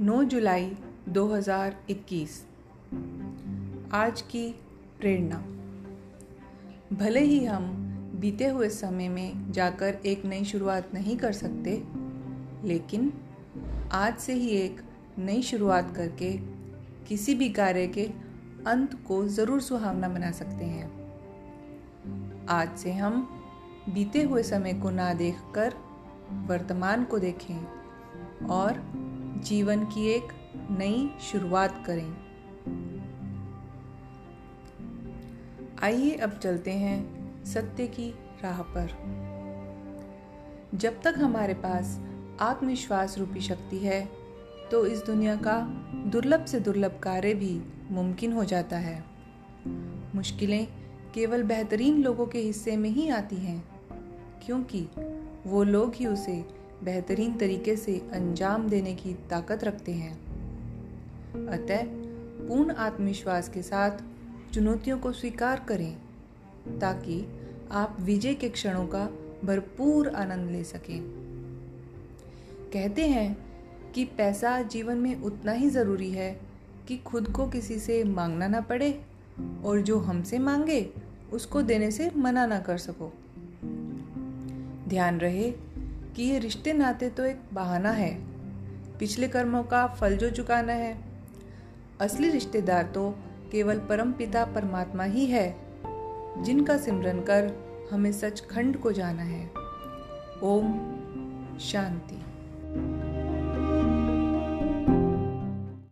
9 जुलाई 2021 आज की प्रेरणा। भले ही हम बीते हुए समय में जाकर एक नई शुरुआत नहीं कर सकते, लेकिन आज से ही एक नई शुरुआत करके किसी भी कार्य के अंत को ज़रूर सुहावना बना सकते हैं। आज से हम बीते हुए समय को ना देखकर वर्तमान को देखें और जीवन की एक नई शुरुआत करें। आइए अब चलते हैं सत्य की राह पर। जब तक हमारे पास आत्मविश्वास रूपी शक्ति है तो इस दुनिया का दुर्लभ से दुर्लभ कार्य भी मुमकिन हो जाता है। मुश्किलें केवल बेहतरीन लोगों के हिस्से में ही आती हैं, क्योंकि वो लोग ही उसे बेहतरीन तरीके से अंजाम देने की ताकत रखते हैं। अतः, पूर्ण आत्मविश्वास के साथ चुनौतियों को स्वीकार करें, ताकि आप विजय के क्षणों का भरपूर आनंद ले सकें। कहते हैं कि पैसा जीवन में उतना ही ज़रूरी है कि खुद को किसी से मांगना ना पड़े, और जो हमसे मांगे, उसको देने से मना ना कर सको। ध्यान रहे कि ये रिश्ते नाते तो एक बहाना है। पिछले कर्मों का फल जो चुकाना है। असली रिश्तेदार तो केवल परम पिता परमात्मा ही है, जिनका सिमरन कर हमें सचखंड को जाना है। ओम शांति।